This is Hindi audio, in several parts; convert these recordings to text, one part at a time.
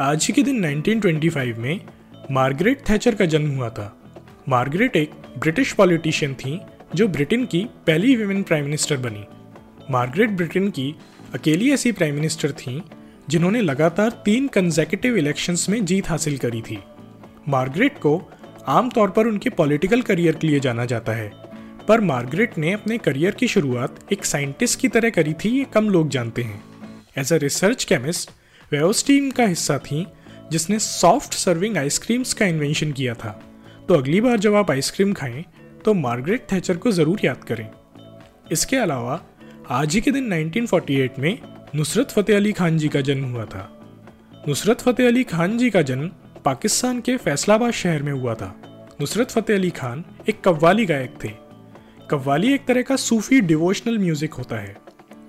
आज ही के दिन 1925 में मार्गरेट थैचर का जन्म हुआ था। मार्गरेट एक ब्रिटिश पॉलिटिशियन थी, जो ब्रिटेन की पहली विमेन प्राइम मिनिस्टर बनी। मार्गरेट ब्रिटेन की अकेली ऐसी प्राइम मिनिस्टर थीं, जिन्होंने लगातार तीन कंजेकेटिव इलेक्शंस में जीत हासिल करी थी। मार्गरेट को आमतौर पर उनके पॉलिटिकल करियर के लिए जाना जाता है, पर मार्गरेट ने अपने करियर की शुरुआत एक साइंटिस्ट की तरह करी थी, ये कम लोग जानते हैं। एज अ रिसर्च केमिस्ट वे उस टीम का हिस्सा थी, जिसने सॉफ्ट सर्विंग आइसक्रीम्स का इन्वेंशन किया था। तो अगली बार जब आप आइसक्रीम खाएँ तो मार्गरेट थैचर को ज़रूर याद करें। इसके अलावा, आज ही के दिन 1948 में नुसरत फ़तेह अली खान जी का जन्म हुआ था। नुसरत फ़तेह अली खान जी का जन्म पाकिस्तान के फैसलाबाद शहर में हुआ था। नुसरत फ़तेह अली खान एक कव्वाली गायक थे। कव्वाली एक तरह का सूफी डिवोशनल म्यूज़िक होता है।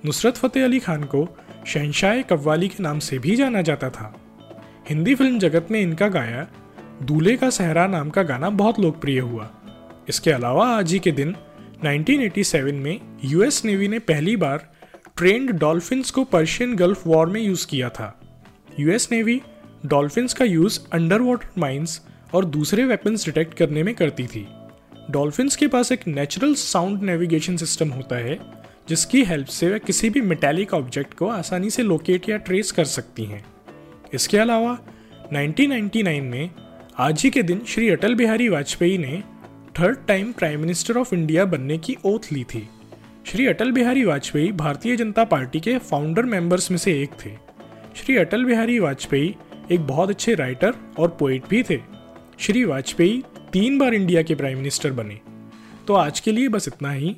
नुसरत फ़तेह अली खान को शहनशाह कव्वाली के नाम से भी जाना जाता था। हिंदी फ़िल्म जगत में इनका गाया, दूल्हे का सहरा नाम का गाना बहुत लोकप्रिय हुआ। इसके अलावा आज ही के दिन 1987 में यूएस नेवी ने पहली बार ट्रेंड डॉल्फिन्स को पर्शियन गल्फ वॉर में यूज़ किया था। यूएस नेवी डॉल्फिन्स का यूज़ अंडर वाटर माइंस और दूसरे वेपन्स डिटेक्ट करने में करती थी। डॉल्फिन्स के पास एक नेचुरल साउंड नेविगेशन सिस्टम होता है जिसकी हेल्प से वे किसी भी मेटेलिक ऑब्जेक्ट को आसानी से लोकेट या ट्रेस कर सकती हैं। इसके अलावा 1999 में आज ही के दिन श्री अटल बिहारी वाजपेयी ने third time prime minister of India बनने की ओथ ली थी। श्री अटल बिहारी वाजपेयी भारतीय जनता पार्टी के फाउंडर मेंबर्स में से एक थे। श्री अटल बिहारी वाजपेयी एक बहुत अच्छे राइटर और पोइट भी थे। श्री वाजपेयी तीन बार इंडिया के प्राइम मिनिस्टर बने। तो आज के लिए बस इतना ही।